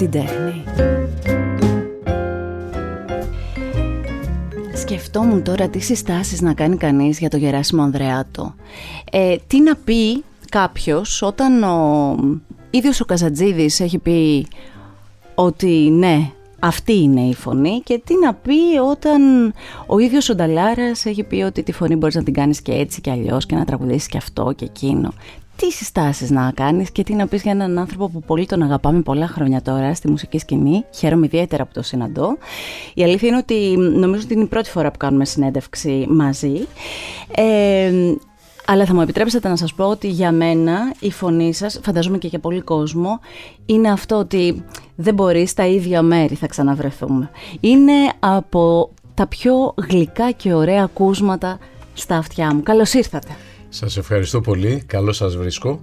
την τέχνη. Σκεφτόμουν τώρα τι συστάσεις να κάνει κανείς για το Γεράσιμο Ανδρεάτο. Ε, τι να πει κάποιος όταν ο ίδιος ο Καζατζίδης έχει πει ότι ναι, αυτή είναι η φωνή και τι να πει όταν ο ίδιος ο Νταλάρας έχει πει ότι τη φωνή μπορείς να την κάνεις και έτσι και αλλιώς και να τραγουδήσεις και αυτό και εκείνο. Τι συστάσεις να κάνεις και τι να πεις για έναν άνθρωπο που πολύ τον αγαπάμε πολλά χρόνια τώρα στη μουσική σκηνή. Χαίρομαι ιδιαίτερα που το συναντώ. Η αλήθεια είναι ότι νομίζω ότι είναι η πρώτη φορά που κάνουμε συνέντευξη μαζί. Ε, αλλά θα μου επιτρέψετε να σας πω ότι για μένα η φωνή σας, φανταζόμαι και για πολύ κόσμο, είναι αυτό ότι δεν μπορείς στα ίδια μέρη θα ξαναβρεθούμε. Είναι από τα πιο γλυκά και ωραία ακούσματα στα αυτιά μου. Καλώς ήρθατε. Σας ευχαριστώ πολύ. Καλώς σας βρίσκω.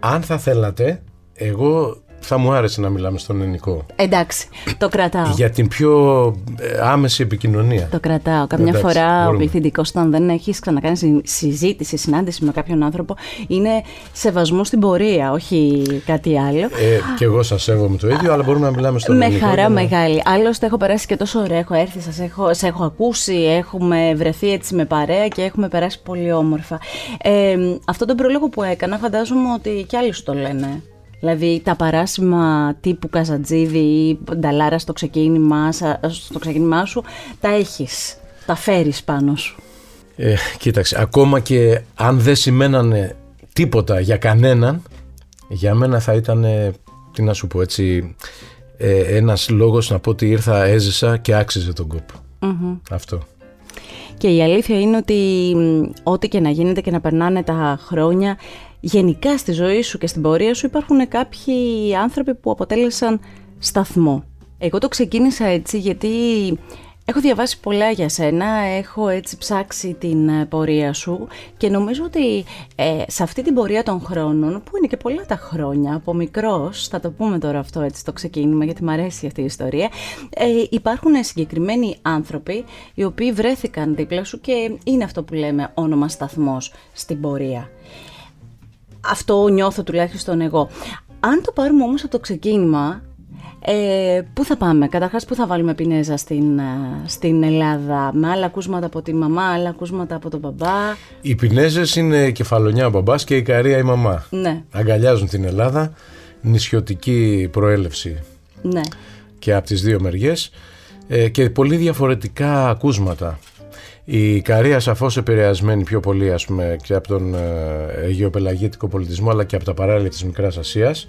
Αν θα θέλατε, εγώ θα μου άρεσε να μιλάμε στον ελληνικό. Εντάξει, το κρατάω. Για την πιο ε, άμεση επικοινωνία. Το κρατάω. Καμιά Εντάξει, φορά ο μπορούμε. πληθυντικός, όταν δεν έχεις ξανακάνει συ- συζήτηση, συνάντηση με κάποιον άνθρωπο, είναι σεβασμό στην πορεία, όχι κάτι άλλο. Ε, και εγώ σας σέβομαι το ίδιο, αλλά μπορούμε να μιλάμε στον Με ελληνικό. χαρά για να- μεγάλη. Άλλωστε, έχω περάσει και τόσο ωραία. Έχω έρθει, σας έχω, σε έχω ακούσει, έχουμε βρεθεί έτσι με παρέα και έχουμε περάσει πολύ όμορφα. Ε, αυτό το πρόλογο που έκανα, φαντάζομαι ότι κι άλλοι σου το λένε. Δηλαδή τα παράσημα τύπου Καζατζίδη ή Νταλάρα στο ξεκίνημά, σα- στο ξεκίνημά σου, τα έχεις, τα φέρεις πάνω σου. Ε, κοίταξε, ακόμα και αν δεν σημαίνανε τίποτα για κανέναν, για μένα θα ήταν, τι να σου πω έτσι, ε, ένας λόγος να πω ότι ήρθα, έζησα και άξιζε τον κόπο. Αυτό. Και η αλήθεια είναι ότι μ, ό,τι και να γίνεται και να περνάνε τα χρόνια, γενικά στη ζωή σου και στην πορεία σου υπάρχουν κάποιοι άνθρωποι που αποτέλεσαν σταθμό. Εγώ το ξεκίνησα έτσι γιατί έχω διαβάσει πολλά για σένα, έχω έτσι ψάξει την ε, πορεία σου και νομίζω ότι ε, σε αυτή την πορεία των χρόνων, που είναι και πολλά τα χρόνια, από μικρός, θα το πούμε τώρα αυτό έτσι στο ξεκίνημα γιατί μου αρέσει αυτή η ιστορία, ε, υπάρχουν συγκεκριμένοι άνθρωποι οι οποίοι βρέθηκαν δίπλα σου και είναι αυτό που λέμε όνομα σταθμός στην πορεία. Αυτό νιώθω τουλάχιστον εγώ. Αν το πάρουμε όμως από το ξεκίνημα, ε, πού θα πάμε, καταρχάς πού θα βάλουμε πινέζα στην, ε, στην Ελλάδα, με άλλα ακούσματα από τη μαμά, άλλα ακούσματα από τον μπαμπά; Οι Πινέζες είναι κεφαλονιά ο μπαμπάς και η Καρία η μαμά. Ναι, Αγκαλιάζουν την Ελλάδα, νησιωτική προέλευση ναι. και από τις δύο μεριές ε, και πολύ διαφορετικά ακούσματα. Η Καρία σαφώς επηρεασμένη πιο πολύ ας πούμε και από τον ε, αιγαιοπελαγίτικο πολιτισμό αλλά και από τα παράλια της Μικράς Ασίας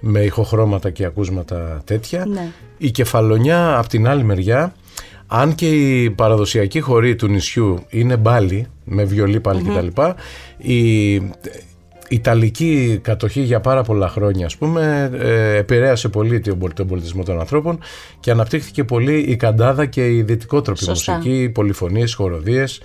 με ηχοχρώματα και ακούσματα τέτοια. Ναι. Η Κεφαλονιά από την άλλη μεριά αν και η παραδοσιακή χορή του νησιού είναι μπάλι με βιολί πάλι κτλ. Η Ιταλική κατοχή για πάρα πολλά χρόνια ας πούμε ε, επηρέασε πολύ τον πολ- τον πολιτισμό των ανθρώπων και αναπτύχθηκε πολύ η καντάδα και η δυτικότροπη Σωστά. μουσική, οι πολυφωνίες, οι χοροδίες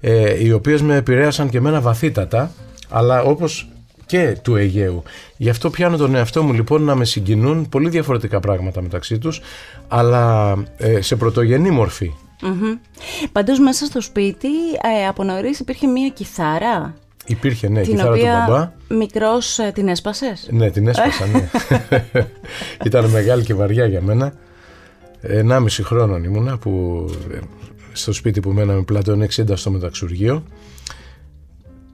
ε, οι οποίες με επηρέασαν και εμένα βαθύτατα αλλά όπως και του Αιγαίου. Γι' αυτό πιάνω τον εαυτό μου λοιπόν να με συγκινούν πολύ διαφορετικά πράγματα μεταξύ τους αλλά ε, σε πρωτογενή μορφή. Μμμ. Πάντως μέσα στο σπίτι ε, από νωρίς υπήρχε μία κιθάρα; Υπήρχε ναι, η την κιθάρα του μπαμπά. οποία μικρός ε, την έσπασες; Ναι, την έσπασα, ναι. Ήταν μεγάλη και βαριά για μένα. 1,5 χρόνων ήμουνα που ε, στο σπίτι που μέναμε πλάτων 60 στο μεταξουργείο.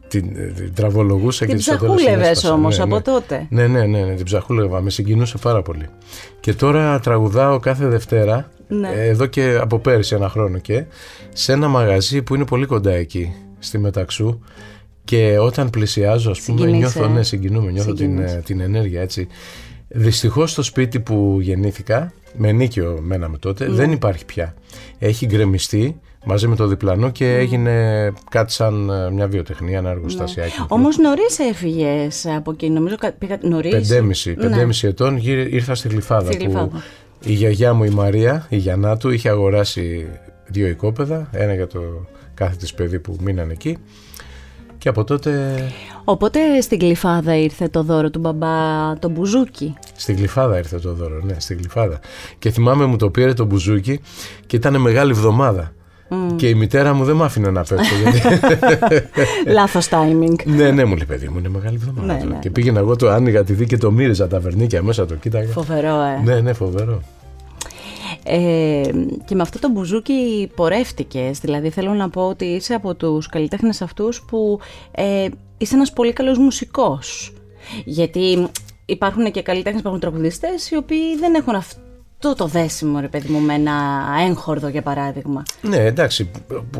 Την, ε, την τραβολογούσα Την και στο τέλος την ψαχούλευες έσπασα. όμως Ναι, από ναι. τότε; Ναι, ναι, ναι, ναι, την ψαχούλευα. Με συγκινούσε πάρα πολύ. Και τώρα τραγουδάω κάθε Δευτέρα, Ναι. ε, εδώ και από πέρυσι ένα χρόνο και, σε ένα μαγαζί που είναι πολύ κοντά εκεί, στη Μεταξού. Και όταν πλησιάζω, ας πούμε, Συγκινείσαι, νιώθω, ε; ναι, συγκινούμε, νιώθω την, Συγκινείς. ε, την ενέργεια έτσι. Δυστυχώς στο σπίτι που γεννήθηκα, με νίκιο μέναμε τότε, Ναι. δεν υπάρχει πια. Έχει γκρεμιστεί μαζί με το διπλανό και έγινε κάτι σαν ε, μια βιοτεχνία, ένα εργοστασιάκι. μικρό. Όμως νωρίς έφυγες από εκεί, νομίζω κα- πήγα νωρίς. Πεντέμιση, Ναι. πεντέμιση ετών γύρι- ήρθα στη Γλυφάδα, Στη Γλυφάδα. που η γιαγιά μου η Μαρία, η Γιαννάτου, είχε αγοράσει δύο οικόπεδα, ένα για το κάθε της παιδί που μείναν εκεί και από τότε Οπότε στην Γλυφάδα ήρθε το δώρο του μπαμπά, το μπουζούκι. στη Γλυφάδα ήρθε το δώρο, ναι, στη Γλυφάδα. Και θυμάμαι μου το πήρε το μπουζούκι και ήταν μεγάλη εβδομάδα. Και η μητέρα μου δεν μ' άφηνε να πέσω. γιατί... Λάθος timing. ναι, ναι, μου λέει παιδί μου, είναι μεγάλη εβδομάδα. Ναι, ναι, και πήγαινα εγώ το άνοιγα τη δίκη και το μύριζα τα βερνίκια μέσα, το κοίταγα. Φοβερό, ε. Ναι, ναι, φοβερό. Ε, και με αυτό το μπουζούκι πορεύτηκες, δηλαδή θέλω να πω ότι είσαι από τους καλλιτέχνες αυτούς που ε, είσαι ένας πολύ καλός μουσικός. Γιατί υπάρχουν και καλλιτέχνες, υπάρχουν τραγουδιστές οι οποίοι δεν έχουν αυτό το δέσιμο ρε παιδί μου με ένα έγχορδο για παράδειγμα. Ναι εντάξει,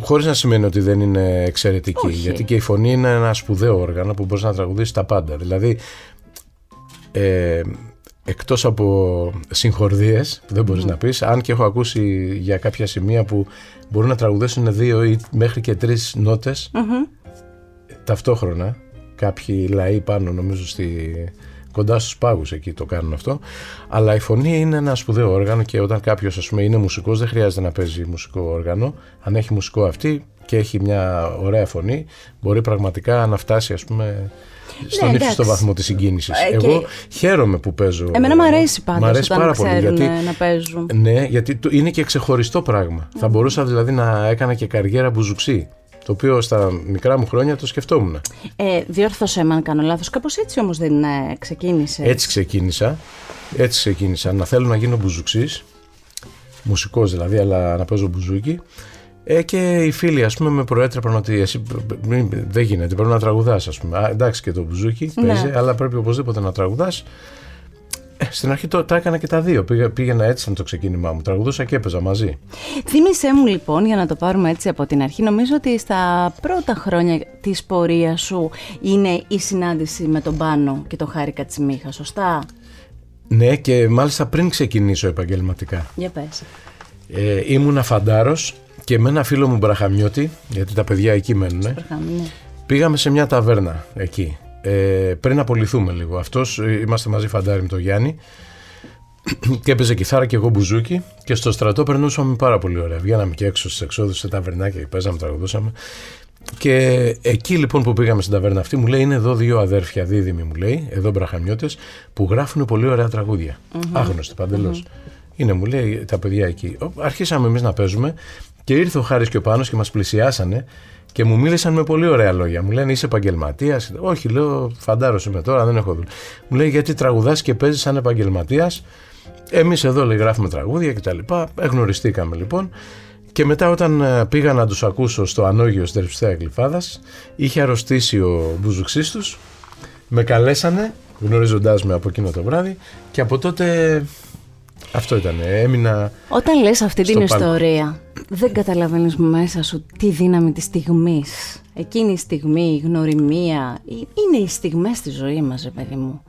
χωρίς να σημαίνει ότι δεν είναι εξαιρετική. Όχι. Γιατί και η φωνή είναι ένα σπουδαίο όργανο που μπορείς να τραγουδήσεις τα πάντα. Δηλαδή, ε, εκτός από συγχορδίες που δεν μπορείς να πεις, αν και έχω ακούσει για κάποια σημεία που μπορούν να τραγουδήσουν δύο ή μέχρι και τρεις νότες ταυτόχρονα, κάποιοι λαοί πάνω νομίζω στη, κοντά στους πάγους εκεί το κάνουν αυτό, αλλά η φωνή είναι ένα σπουδαίο όργανο και όταν κάποιος ας πούμε είναι μουσικός δεν χρειάζεται να παίζει μουσικό όργανο, αν έχει μουσικό αυτή και έχει μια ωραία φωνή μπορεί πραγματικά να φτάσει ας πούμε στον εντάξει. ύψιστο βαθμό της συγκίνησης. Ε, και- Εγώ χαίρομαι που παίζω. Εμένα μου αρέσει πάντως Μ' αρέσει όταν πάρα πολύ ξέρουν γιατί να παίζουν. ναι, γιατί το- είναι και ξεχωριστό πράγμα. Θα μπορούσα δηλαδή να έκανα και καριέρα μπουζουξή. Το οποίο στα μικρά μου χρόνια το σκεφτόμουν. Ε, διόρθωσέ με αν κάνω λάθος, κάπως έτσι όμως δεν ε, ξεκίνησε. Έτσι ξεκίνησα. Έτσι ξεκίνησα. Να θέλω να γίνω μπουζουξής. Μουσικός δηλαδή, αλλά να παίζω μπουζούκι. Ε, και οι φίλοι, ας πούμε, με προέτρεπαν ότι εσύ π- μην- δεν γίνεται, πρέπει να τραγουδάς, ας πούμε. Α, εντάξει και το μπουζούκι Ναι. παίζει, αλλά πρέπει οπωσδήποτε να τραγουδάς. Ε, στην αρχή το, τα έκανα και τα δύο. Πήγα, πήγαινα έτσι σαν το ξεκίνημά μου. Τραγουδούσα και έπαιζα μαζί. Θύμησέ μου λοιπόν, για να το πάρουμε έτσι από την αρχή, νομίζω ότι στα πρώτα χρόνια της πορείας σου είναι η συνάντηση με τον Πάνο και τον Χάρη Κατσιμίχα, σωστά; Ναι, και μάλιστα πριν ξεκινήσω επαγγελματικά. Για πες. Ε, ήμουνα φαντάρος και με ένα φίλο μου Μπραχαμιώτη, γιατί τα παιδιά εκεί μένουν, Προχάμε, ναι. πήγαμε σε μια ταβέρνα εκεί. Ε, πριν απολυθούμε λίγο. Αυτός, ε, είμαστε μαζί φαντάρι με τον Γιάννη και έπαιζε κιθάρα και εγώ μπουζούκι και στο στρατό περνούσαμε πάρα πολύ ωραία. Βγαίναμε και έξω στις εξόδους σε ταβερνάκια και παίζαμε, τραγουδούσαμε. Και εκεί λοιπόν που πήγαμε στην ταβέρνα αυτή μου λέει είναι εδώ δύο αδέρφια δίδυμοι μου λέει, εδώ μπραχαμιώτες που γράφουν πολύ ωραία τραγούδια. Άγνωστοι παντελώς. Είναι μου λέει τα παιδιά εκεί. Ο- Αρχίσαμε εμείς να παίζουμε και ήρθε ο Χάρης και ο Πάνος και μας πλησιάσανε και μου μίλησαν με πολύ ωραία λόγια. Μου λένε είσαι επαγγελματίας; Όχι, λέω φαντάρος είμαι τώρα, δεν έχω δουλειά. Μου λέει γιατί τραγουδάς και παίζεις σαν επαγγελματίας; Εμείς εδώ λέει γράφουμε τραγούδια κτλ. Εγνωριστήκαμε λοιπόν. Και μετά όταν ε, πήγα να τους ακούσω στο Ανόγιο στην Τερψιστέα Γλυφάδας, είχε αρρωστήσει ο μπουζουξής τους, με καλέσανε, γνωρίζοντάς με από εκείνο το βράδυ και από τότε αυτό ήταν, έμεινα... Όταν λες αυτή την Στο πάλκο. ιστορία, δεν καταλαβαίνεις μέσα σου τη δύναμη της στιγμής. Εκείνη η στιγμή, η γνωριμία, η- είναι οι στιγμές στη ζωής μας, ρε παιδί μου.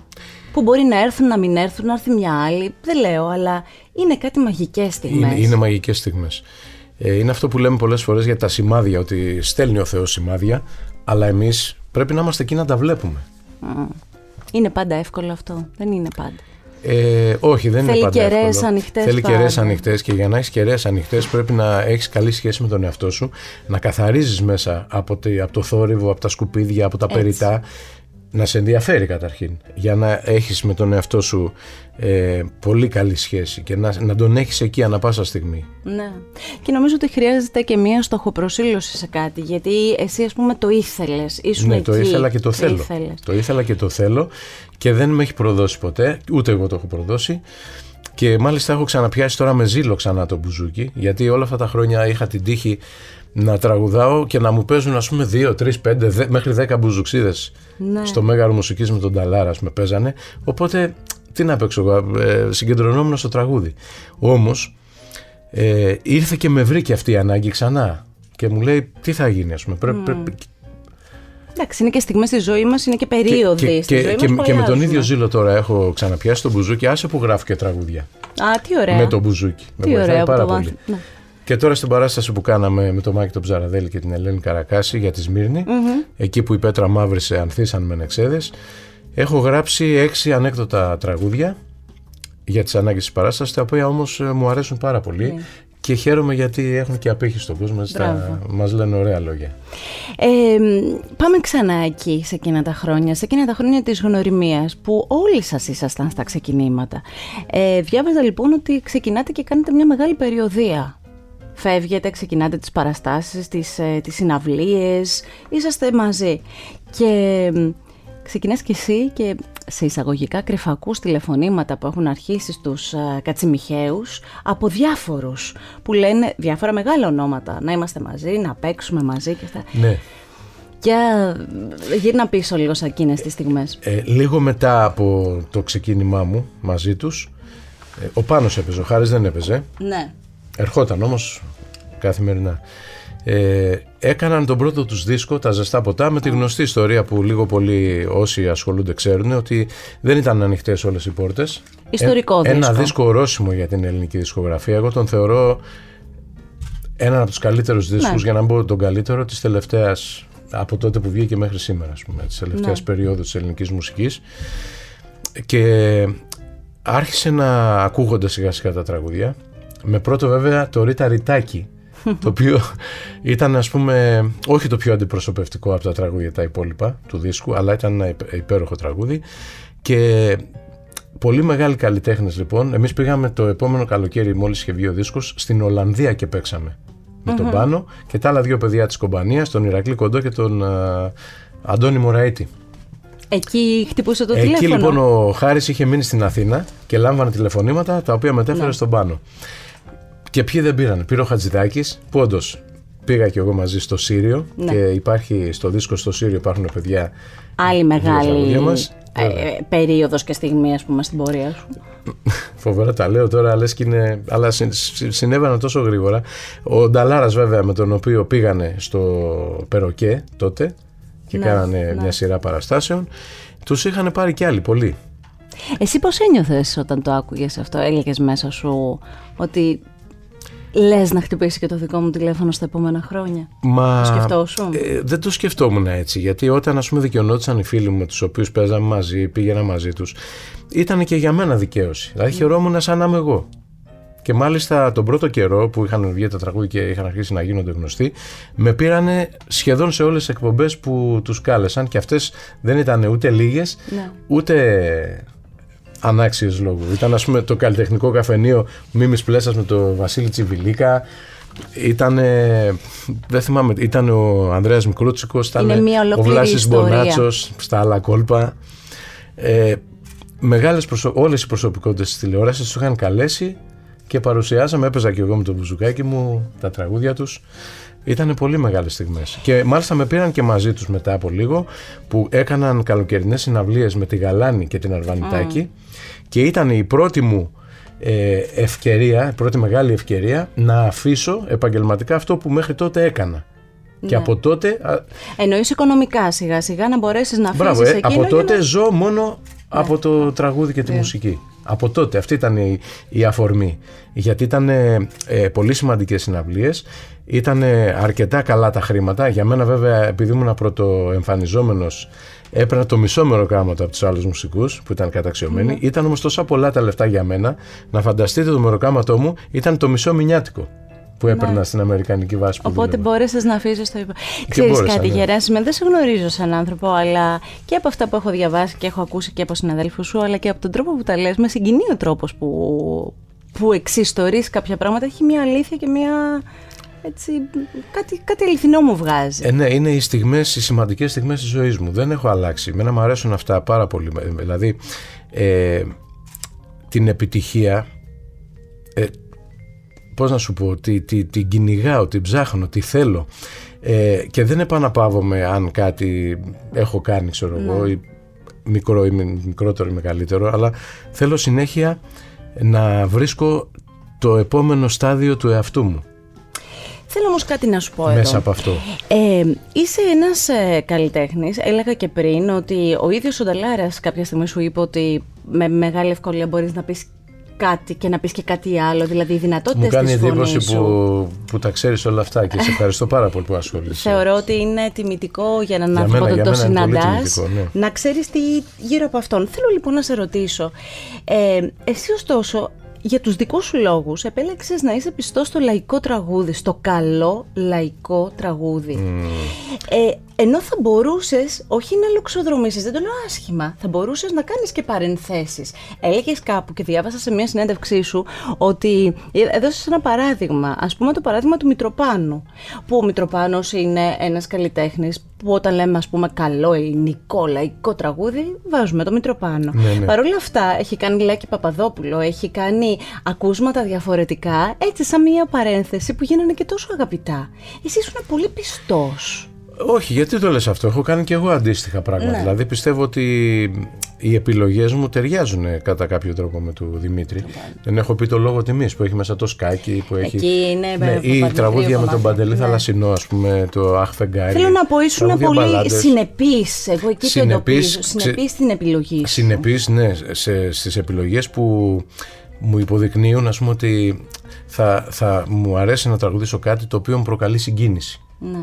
Που μπορεί να έρθουν, να μην έρθουν, να έρθει μια άλλη, δεν λέω, αλλά είναι κάτι μαγικές στιγμές. Είναι, είναι μαγικές στιγμές. Ε, είναι αυτό που λέμε πολλές φορές για τα σημάδια, ότι στέλνει ο Θεός σημάδια, αλλά εμείς πρέπει να είμαστε εκεί να τα βλέπουμε. Μμ. Είναι πάντα εύκολο αυτό, δεν είναι πάντα. Ε, όχι, δεν Θέλει είναι πάντα κεραίες εύκολο. ανοιχτές Θέλει πάντα. κεραίες ανοιχτές και για να έχεις κεραίες ανοιχτές πρέπει να έχεις καλή σχέση με τον εαυτό σου, να καθαρίζεις μέσα από, τη- από το θόρυβο, από τα σκουπίδια, από τα Έτσι. περιτά, να σε ενδιαφέρει καταρχήν, για να έχεις με τον εαυτό σου ε, πολύ καλή σχέση και να, να τον έχεις εκεί ανα πάσα στιγμή. Ναι. Και νομίζω ότι χρειάζεται και μία στοχοπροσύλωση σε κάτι. Γιατί εσύ, ας πούμε, το ήθελες. Ήσουν Ναι, εκεί. το ήθελα και το θέλω. ήθελες. Το ήθελα και το θέλω και δεν με έχει προδώσει ποτέ, ούτε εγώ το έχω προδώσει. Και μάλιστα έχω ξαναπιάσει τώρα με ζήλο ξανά το μπουζούκι, γιατί όλα αυτά τα χρόνια είχα την τύχη να τραγουδάω και να μου παίζουν ας πούμε 2, 3, 5, δε- μέχρι 10 μπουζουξίδες Ναι. στο Μέγαρο Μουσικής με τον Ταλάρα με παίζανε. Οπότε τι να παίξω εγώ, ε, συγκεντρωνόμουν στο τραγούδι. Όμως ε, ήρθε και με βρήκε αυτή η ανάγκη ξανά και μου λέει τι θα γίνει ας πούμε, πρέπει, πρέπει, Εντάξει, είναι και στιγμές στη ζωή μας, είναι και περίοδοι και, στη και, ζωή και, μας και με τον αλλάζουν. ίδιο ζήλο τώρα έχω ξαναπιάσει το μπουζούκι. Άσε που γράφω και τραγούδια. Α, τι ωραία. Με το μπουζούκι. Με Τι βοηθάει ωραία που πάρα το πολύ. μάθη- ναι. Και τώρα στην παράσταση που κάναμε με τον Μάκη τον Ψαραδέλη και την Ελένη Καρακάση για τη σμυρνη εκεί που η Πέτρα μαύρισε ανθίσαν με νεξέδες, έχω γράψει έξι ανέκδοτα τραγούδια για τις ανάγκες της παράστασης, τα οποία όμως ε, μου αρέσουν πάρα πολύ Ναι. και χαίρομαι γιατί έχουν και απέχει στον κόσμο, έτσι τα, Μπράβο. μας λένε ωραία λόγια. Ε, πάμε ξανά εκεί σε εκείνα τα χρόνια, σε εκείνα τα χρόνια της γνωριμίας που όλοι σας ήσασταν στα ξεκινήματα. Ε, διάβαζα λοιπόν ότι ξεκινάτε και κάνετε μια μεγάλη περιοδία. Φεύγετε, ξεκινάτε τις παραστάσεις, τις, ε, τις συναυλίες, είσαστε μαζί. Και ξεκινάς κι εσύ και σε εισαγωγικά κρυφακούς τηλεφωνήματα που έχουν αρχίσει στους ε, κατσιμιχαίους από διάφορους που λένε διάφορα μεγάλα ονόματα, να είμαστε μαζί, να παίξουμε μαζί και αυτά. Ναι. Για γύρνα πίσω λίγο σε εκείνες τις στιγμές. Ε, λίγο μετά από το ξεκίνημά μου μαζί τους, ε, ο Πάνος έπαιζε, ο Χάρης δεν έπαιζε. Ναι. Ερχόταν όμως καθημερινά. Ε, έκαναν τον πρώτο τους δίσκο, τα ζεστά ποτά, με τη γνωστή ιστορία που λίγο πολύ όσοι ασχολούνται ξέρουν ότι δεν ήταν ανοιχτές όλες οι πόρτες. Ιστορικό ε, δίσκο. Ένα δίσκο ορόσημο για την ελληνική δισκογραφία. Εγώ τον θεωρώ έναν από τους καλύτερους δίσκους, Ναι. για να μην πω τον καλύτερο, της τελευταίας, από τότε που βγήκε μέχρι σήμερα, ας πούμε, της τελευταίας Ναι. περίοδου της ελληνικής μουσικής. Και άρχισε να ακούγονται σιγά σιγά τα τραγούδια. Με πρώτο βέβαια το Ρίτα Ριτάκι, το οποίο ήταν ας πούμε όχι το πιο αντιπροσωπευτικό από τα τραγούδια τα υπόλοιπα του δίσκου, αλλά ήταν ένα υπ- υπέροχο τραγούδι και πολύ μεγάλοι καλλιτέχνες λοιπόν. Εμείς πήγαμε το επόμενο καλοκαίρι μόλις είχε βγει ο δίσκος στην Ολλανδία και παίξαμε με τον Πάνο και τα άλλα δύο παιδιά της κομπανίας, τον Ηρακλή Κοντό και τον α, Αντώνη Μωραήτη. Εκεί χτυπούσε το Εκεί τηλέφωνο; λοιπόν ο Χάρης είχε μείνει στην Αθήνα και λάμβανε τηλεφωνήματα τα οποία μετέφερε Ναι. στον πάνω. Και ποιοι δεν πήραν; Πήρε ο Χατζηδάκης που όντως πήγα και εγώ μαζί στο Σύριο Ναι. και υπάρχει στο δίσκο στο Σύριο υπάρχουν παιδιά. Άλλη τραγούδια μεγάλη μας, ε, βέβαια. ε, περίοδος και στιγμή ας πούμε στην πορεία σου. Φοβερά τα λέω τώρα, λες και είναι. Αλλά συ- συ- συνέβαιναν τόσο γρήγορα. Ο Νταλάρας, βέβαια, με τον οποίο πήγανε στο Περοκέ τότε και Ναι, κάνανε ναι. μια σειρά παραστάσεων, τους είχαν πάρει κι άλλοι πολλοί. Εσύ πώς ένιωθες όταν το άκουγες αυτό, έλεγες μέσα σου ότι λες να χτυπήσει και το δικό μου τηλέφωνο στα επόμενα χρόνια; Μα, Το σκεφτόσουν; Ε, δεν το σκεφτόμουν έτσι. Γιατί όταν ας πούμε δικαιωνόντουσαν οι φίλοι μου με τους οποίους παίζαμε μαζί, πήγαινα μαζί τους, ήταν και για μένα δικαίωση. Δηλαδή χαιρόμουν σαν να είμαι εγώ. Και μάλιστα τον πρώτο καιρό που είχαν βγει τα τραγούδια και είχαν αρχίσει να γίνονται γνωστοί, με πήρανε σχεδόν σε όλες τις εκπομπές που τους κάλεσαν και αυτές δεν ήταν ούτε λίγες, Ναι. ούτε ανάξιες λόγους. Ήταν ας πούμε το καλλιτεχνικό καφενείο Μίμης Πλέσας με το Βασίλη Τσιβιλίκα, ήταν, δεν θυμάμαι, ήταν ο Ανδρέας Μικρούτσικος, ήταν Είναι μια ο ολόκληρη Βλάσης ιστορία. Μπονάτσος στα άλλα κόλπα. Ε, μεγάλες προσω... όλες οι προσωπικότητες της τηλεόρασης τους είχαν καλέσει και παρουσιάσαμε, έπαιζα και εγώ με το μπουζουκάκι μου τα τραγούδια τους. Ήταν πολύ μεγάλες στιγμές. Και μάλιστα με πήραν και μαζί τους μετά από λίγο που έκαναν καλοκαιρινές συναυλίες με τη Γαλάνη και την Αρβανιτάκη και ήταν η πρώτη μου ε, ευκαιρία, η πρώτη μεγάλη ευκαιρία να αφήσω επαγγελματικά αυτό που μέχρι τότε έκανα. Και από τότε α, Εννοείς οικονομικά σιγά σιγά να μπορέσεις να αφήσεις Μπράβο, ε, εκείνο από για τότε να- ζω μόνο από το τραγούδι και τη Ναι. μουσική. Από τότε, αυτή ήταν η, η αφορμή. Γιατί ήταν ε, ε, πολύ σημαντικές συναυλίες, ήταν ε, αρκετά καλά τα χρήματα. Για μένα βέβαια, επειδή ήμουν πρωτοεμφανιζόμενος, έπαιρνα το μισό μεροκάματο από τους άλλους μουσικούς που ήταν καταξιωμένοι. Ναι. Ήταν όμως τόσα πολλά τα λεφτά για μένα, να φανταστείτε το μεροκάματό μου ήταν το μισό μηνιάτικο που έπαιρνα στην Αμερικανική βάση που Ναι. Οπότε δούλευα. μπόρεσες να αφήσεις το υπο... Ξέρεις μπόρεσα, κάτι ναι. Γεράσιμε, δεν σε γνωρίζω σαν άνθρωπο, αλλά και από αυτά που έχω διαβάσει και έχω ακούσει και από συναδέλφους σου, αλλά και από τον τρόπο που τα λες, με συγκινεί ο τρόπος που, που εξιστορείς κάποια πράγματα, έχει μια αλήθεια και μια... Έτσι, κάτι, κάτι αληθινό μου βγάζει. Ε, ναι, είναι οι στιγμές, οι σημαντικές στιγμές της ζωής μου. Δεν έχω αλλάξει. Εμένα μου αρέσουν αυτά πάρα πολύ. Ε, Δηλαδή, ε, την επιτυχία, ε, πώς να σου πω, τη, τη, την κυνηγάω, την ψάχνω, τη θέλω. Ε, και δεν επαναπαύομαι αν κάτι έχω κάνει, ξέρω εγώ, ή μικρό ή μι- μικρότερο ή μεγαλύτερο, αλλά θέλω συνέχεια να βρίσκω το επόμενο στάδιο του εαυτού μου Θέλω όμως κάτι να σου πω μέσα εδώ. από αυτό. Ε, είσαι ένας ε, καλλιτέχνης, έλεγα και πριν ότι ο ίδιος ο Νταλάρας κάποια στιγμή σου είπε ότι με μεγάλη ευκολία μπορείς να πεις κάτι και να πεις και κάτι άλλο, δηλαδή οι Μου δυνατότητες κάνει της εντύπωση φωνής σου. που, που τα ξέρεις όλα αυτά και σε ευχαριστώ πάρα πολύ που ασχολείσαι. Θεωρώ ότι είναι τιμητικό για έναν Για άνθρωπο μένα- όταν για το μένα είναι πολύ συναντάς τιμητικό, ναι. να ξέρεις τι γύρω από αυτόν. Θέλω λοιπόν να σε ρωτήσω, ε, εσύ ωστόσο για τους δικούς σου λόγους επέλεξες να είσαι πιστός στο λαϊκό τραγούδι, στο καλό λαϊκό τραγούδι. Ε, Ενώ θα μπορούσες, όχι να λοξοδρομήσεις, δεν το λέω άσχημα, θα μπορούσες να κάνεις και παρενθέσεις. Έλεγες κάπου και διάβασα σε μια συνέντευξή σου ότι έδωσες ένα παράδειγμα. Α πούμε το παράδειγμα του Μητροπάνου. Που ο Μητροπάνος είναι ένας καλλιτέχνης που όταν λέμε ας πούμε καλό ελληνικό λαϊκό τραγούδι βάζουμε το Μητροπάνο. Ναι, ναι. Παρ' όλα αυτά έχει κάνει Λάκη Παπαδόπουλο, έχει κάνει ακούσματα διαφορετικά έτσι σαν μια παρένθεση που γίνανε και τόσο αγαπητά. Εσύ ήσουν πολύ πιστός. Όχι, γιατί το λες αυτό; Έχω κάνει και εγώ αντίστοιχα πράγματα. Ναι. Δηλαδή πιστεύω ότι οι επιλογές μου ταιριάζουν κατά κάποιο τρόπο με του Δημήτρη. Δεν έχω πει το λόγο τιμής που έχει μέσα το σκάκι, που έχει... Εκεί είναι Ναι, βέβαια, ή Παπαδημητρίου τραγούδια με τον κομμάτι. Παντελή Ναι. Θαλασσινό, ας πούμε, το Αχ Φεγγάρι. Θέλω να πω, ήσουν τραγούδια πολύ μπαλάντες. συνεπής. Εγώ εκεί το Συνεπής, εντοπίζω. ξε- Συνεπής στην επιλογή σου. Συνεπής, ναι, σε, στις επιλογές που μου υποδεικνύουν, ας πούμε, ότι θα, θα μου αρέσει να τραγουδήσω κάτι το οποίο μου προκαλεί συγκίνηση. Ναι.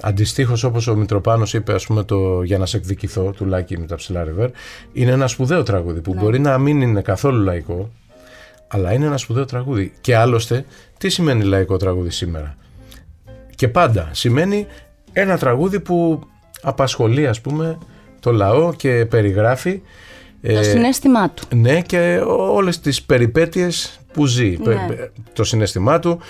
Αντιστοίχως, όπως ο Μητροπάνος είπε, ας πούμε, το Για να σε εκδικηθώ του Λάκη με τα ψηλά ρεβέρ, είναι ένα σπουδαίο τραγούδι που μπορεί να μην είναι καθόλου λαϊκό, αλλά είναι ένα σπουδαίο τραγούδι. Και άλλωστε, τι σημαίνει λαϊκό τραγούδι σήμερα; Και πάντα σημαίνει ένα τραγούδι που απασχολεί, ας πούμε, το λαό και περιγράφει. Το ε, συνέστημά του. ναι, και όλες τις περιπέτειες που ζει. Ναι. Πε- Το συναισθημά του,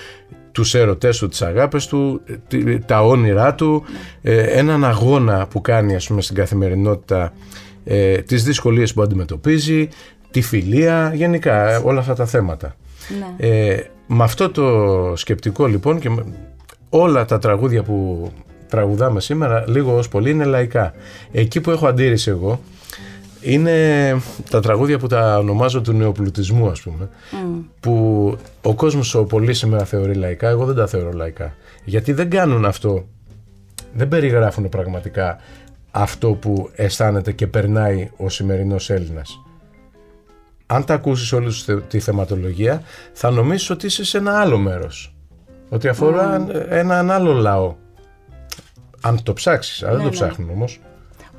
τους έρωτές του, τις αγάπες του, τι- τα όνειρά του, ε, έναν αγώνα που κάνει ας πούμε στην καθημερινότητα, ε, τις δυσκολίες που αντιμετωπίζει, τη φιλία, γενικά ε, όλα αυτά τα θέματα. Ναι. Ε, με αυτό το σκεπτικό λοιπόν και με όλα τα τραγούδια που τραγουδάμε σήμερα λίγο ως πολύ είναι λαϊκά. Εκεί που έχω αντίρρηση εγώ είναι τα τραγούδια που τα ονομάζω του νεοπλουτισμού ας πούμε που ο κόσμος ο πολύ σήμερα θεωρεί λαϊκά, εγώ δεν τα θεωρώ λαϊκά. Γιατί δεν κάνουν αυτό, δεν περιγράφουν πραγματικά αυτό που αισθάνεται και περνάει ο σημερινός Έλληνας. Αν τα ακούσεις όλη σου θε- τη θεματολογία θα νομίσεις ότι είσαι σε ένα άλλο μέρος. Ότι αφορά έναν άλλο λαό. Αν το ψάξεις, αλλά δεν το Ναι, ναι. ψάχνουν όμως.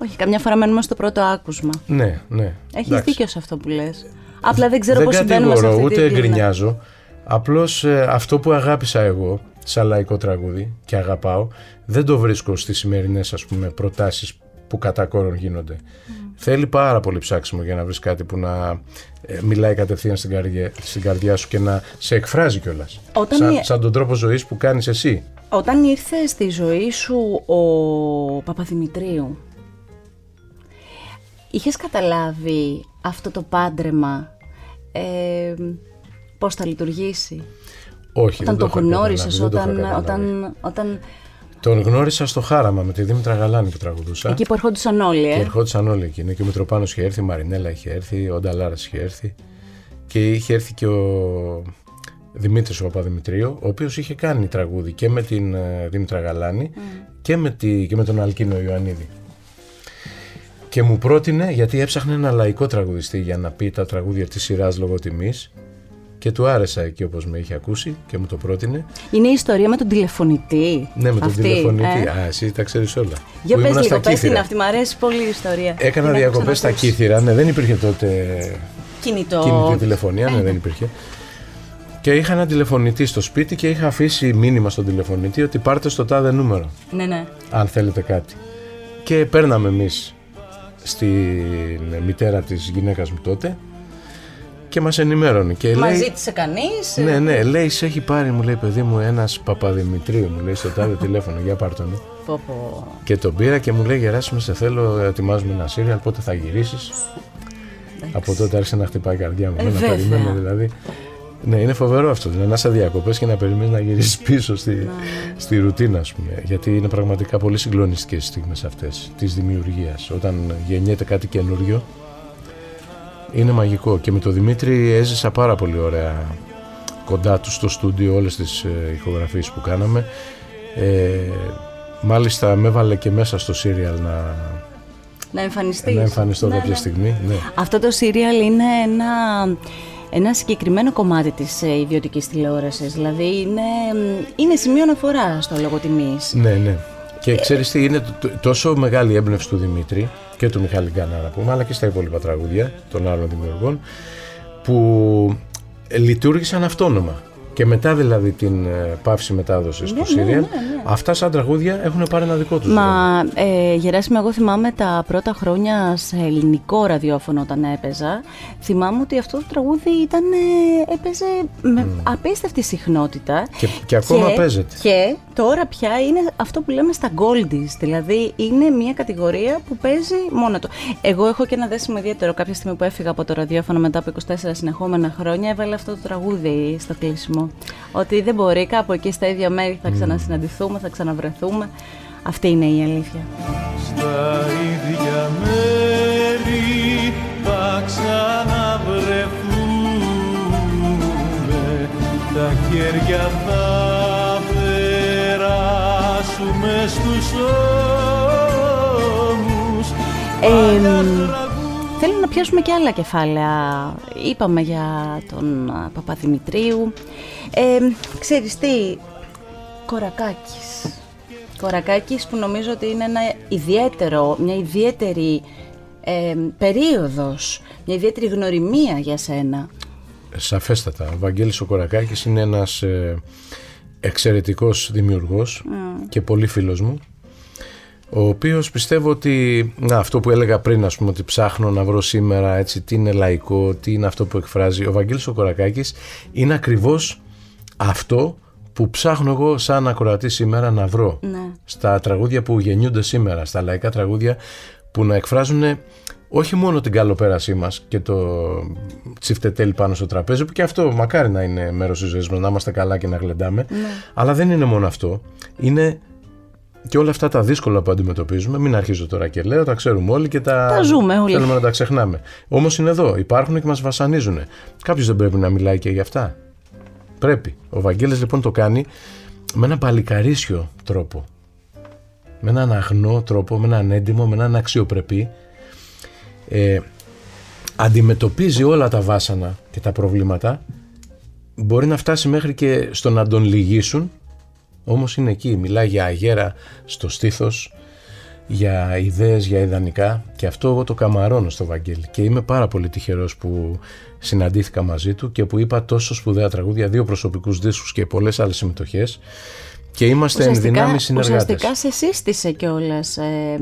Όχι, καμιά φορά μένουμε στο πρώτο άκουσμα. Ναι, ναι. Έχεις Εντάξει. δίκιο σε αυτό που λες. Απλά δεν ξέρω δεν πώς συμβαίνουμε σε κατηγορώ, αυτή ούτε τη βίνα. γκρινιάζω. Απλώς ε, αυτό που αγάπησα εγώ σαν λαϊκό τραγούδι και αγαπάω δεν το βρίσκω στις σημερινές ας πούμε προτάσεις που κατά κόρον γίνονται. Θέλει πάρα πολύ ψάξιμο για να βρεις κάτι που να ε, μιλάει κατευθείαν στην καρδιά, στην καρδιά σου και να σε εκφράζει κιόλας. Όταν Σαν, η- σαν τον τρόπο ζωής που κάνεις εσύ. Όταν ήρθε στη ζωή σου ο Παπαδημητρίου, είχες καταλάβει αυτό το πάντρεμα ε, πώς θα λειτουργήσει; Όχι, Όταν δεν το είχα γνώρισες, καταλάβει, δεν το είχα όταν, καταλάβει. όταν, όταν Τον γνώρισα στο Χάραμα με τη Δήμητρα Γαλάνη που τραγουδούσα. εκεί που ερχόντουσαν όλοι, Και ε. ερχόντουσαν όλοι εκείνοι. Και ο Μητροπάνος είχε έρθει, η Μαρινέλα είχε έρθει, ο Νταλάρας είχε έρθει. Και είχε έρθει και ο Δημήτρης ο Παπαδημητρίου, ο οποίος είχε κάνει τραγούδι και με την ε, Δήμητρα Γαλάνη και, με τη, και με τον Αλκίνο Ιωαννίδη. Και μου πρότεινε, γιατί έψαχνε ένα λαϊκό τραγουδιστή για να πει τα τραγούδια της σειράς λογοτιμή. Και του άρεσα εκεί όπως με είχε ακούσει και μου το πρότεινε. Είναι η ιστορία με τον τηλεφωνητή. Ναι, με τον αυτή, τηλεφωνητή. ε. Α, εσύ τα ξέρεις όλα. Για Που πες ήμουνα στα λίγο, πες την Κύθυρα. αυτή, μου αρέσει πολύ η ιστορία. Έκανα Την έχω διακοπές στα ξανακούσει. Κύθυρα. Ναι, δεν υπήρχε τότε Κινητό. κινητή τηλεφωνία, ναι, δεν υπήρχε. Και είχα ένα τηλεφωνητή στο σπίτι και είχα αφήσει μήνυμα στον τηλεφωνητή ότι πάρτε στο τάδε νούμερο, Ναι, ναι. αν θέλετε κάτι. Και παίρναμε εμείς στην μητέρα της γυναίκας μου τότε και μας ενημέρωνε. Και Μας λέει, ζήτησε κανείς; ε, ναι, ναι, λέει, σε έχει πάρει, μου λέει, παιδί μου, ένας Παπαδημητρίου, μου λέει, στο τάδε τηλέφωνο, για πάρ' τον. Πω, πω. Και τον πήρα και μου λέει, Γεράσιμε, σε θέλω, ετοιμάζουμε ένα σύριαλ, πότε θα γυρίσεις. Από τότε άρχισε να χτυπάει η καρδιά μου. Ε, να βέβαια. περιμένω δηλαδή. Ναι, είναι φοβερό αυτό. Δηλαδή, να είσαι διακοπές και να περιμένεις να γυρίσεις πίσω στη, Ναι. στη ρουτίνα, ας πούμε. Γιατί είναι πραγματικά πολύ συγκλονιστικές οι στιγμές αυτές της δημιουργίας. Όταν γεννιέται κάτι καινούριο, είναι μαγικό. Και με τον Δημήτρη έζησα πάρα πολύ ωραία κοντά του στο στούντιο όλες τις ε, ηχογραφίες που κάναμε. Ε, μάλιστα με έβαλε και μέσα στο σύριαλ να, Να εμφανιστείς. να εμφανιστώ Ναι, κάποια ναι. στιγμή. Ναι. Αυτό το σύριαλ είναι ένα, ένα συγκεκριμένο κομμάτι της ε, ιδιωτικής τηλεόρασης. Δηλαδή είναι, είναι σημείο αναφορά στο λόγο τιμής. Ναι, ναι. Και ξέρεις τι, είναι τ- τ- τόσο μεγάλη έμπνευση του Δημήτρη και του Μιχάλη Γκάνα να πούμε, αλλά και στα υπόλοιπα τραγούδια των άλλων δημιουργών, που λειτουργήσαν αυτόνομα. Και μετά δηλαδή την ε, πάυση μετάδοσης Ναι, του ναι, Σύριαλ, ναι, ναι. αυτά σαν τραγούδια έχουν πάρει ένα δικό τους. Μα ε, Γεράσιμο, εγώ θυμάμαι τα πρώτα χρόνια σε ελληνικό ραδιόφωνο όταν έπαιζα. Θυμάμαι ότι αυτό το τραγούδι ήταν, ε, έπαιζε με απίστευτη συχνότητα. Και, και ακόμα παίζεται. Και τώρα πια είναι αυτό που λέμε στα goldies. Δηλαδή είναι μια κατηγορία που παίζει μόνο το. Εγώ έχω και ένα δέσιμο ιδιαίτερο. Κάποια στιγμή που έφυγα από το ραδιόφωνο μετά από 24 συνεχόμενα χρόνια, έβαλε αυτό το τραγούδι στο κλείσιμο. Ότι δεν μπορεί κάπου εκεί στα ίδια μέρη θα ξανασυναντηθούμε, θα ξαναβρεθούμε. Αυτή είναι η αλήθεια. Στα ίδια μέρη θα ξαναβρεθούμε Τα χέρια θα περάσουμε στους ώμους Ε, θέλω να πιάσουμε και άλλα κεφάλαια. Είπαμε για τον α, Παπαδημητρίου. Ε, ξέρεις τι, Κορακάκης. Κορακάκης που νομίζω ότι είναι ένα ιδιαίτερο, μια ιδιαίτερη ε, περίοδος, μια ιδιαίτερη γνωριμία για σένα. Σαφέστατα. Ο Βαγγέλης ο Κορακάκης είναι ένας ε, εξαιρετικός δημιουργός και πολύ φίλος μου ο οποίος πιστεύω ότι να, αυτό που έλεγα πριν ας πούμε ότι ψάχνω να βρω σήμερα έτσι, τι είναι λαϊκό, τι είναι αυτό που εκφράζει ο Βαγγέλης ο Κορακάκης είναι ακριβώς αυτό που ψάχνω εγώ σαν ακροατή σήμερα να βρω Ναι. στα τραγούδια που γεννιούνται σήμερα, στα λαϊκά τραγούδια που να εκφράζουν όχι μόνο την καλοπέρασή μας και το τσιφτετέλι πάνω στο τραπέζι που και αυτό μακάρι να είναι μέρος της ζωής μας, να είμαστε καλά και να γλεντάμε αλλά δεν είναι μόνο αυτό, είναι και όλα αυτά τα δύσκολα που αντιμετωπίζουμε, μην αρχίζω τώρα και λέω, τα ξέρουμε όλοι και τα, Τα ζούμε όλοι. θέλουμε να τα ξεχνάμε. Όμως είναι εδώ, υπάρχουν και μας βασανίζουν. Κάποιος δεν πρέπει να μιλάει και για αυτά. Πρέπει. Ο Βαγγέλης λοιπόν το κάνει με ένα παλικαρίσιο τρόπο. Με έναν αγνό τρόπο, με έναν έντιμο, με έναν αξιοπρεπή. Ε, αντιμετωπίζει όλα τα βάσανα και τα προβλήματα. Μπορεί να φτάσει μέχρι και στο να τον λυγίσουν. Όμως είναι εκεί. Μιλάει για αγέρα στο στήθος, για ιδέες, για ιδανικά και αυτό εγώ το καμαρώνω στο Βαγγέλη και είμαι πάρα πολύ τυχερός που συναντήθηκα μαζί του και που είπα τόσο σπουδαία τραγούδια, δύο προσωπικούς δίσκους και πολλές άλλες συμμετοχές και είμαστε εν δυνάμει συνεργάτες. ουσιαστικά σε σύστησε κιόλας. Ε,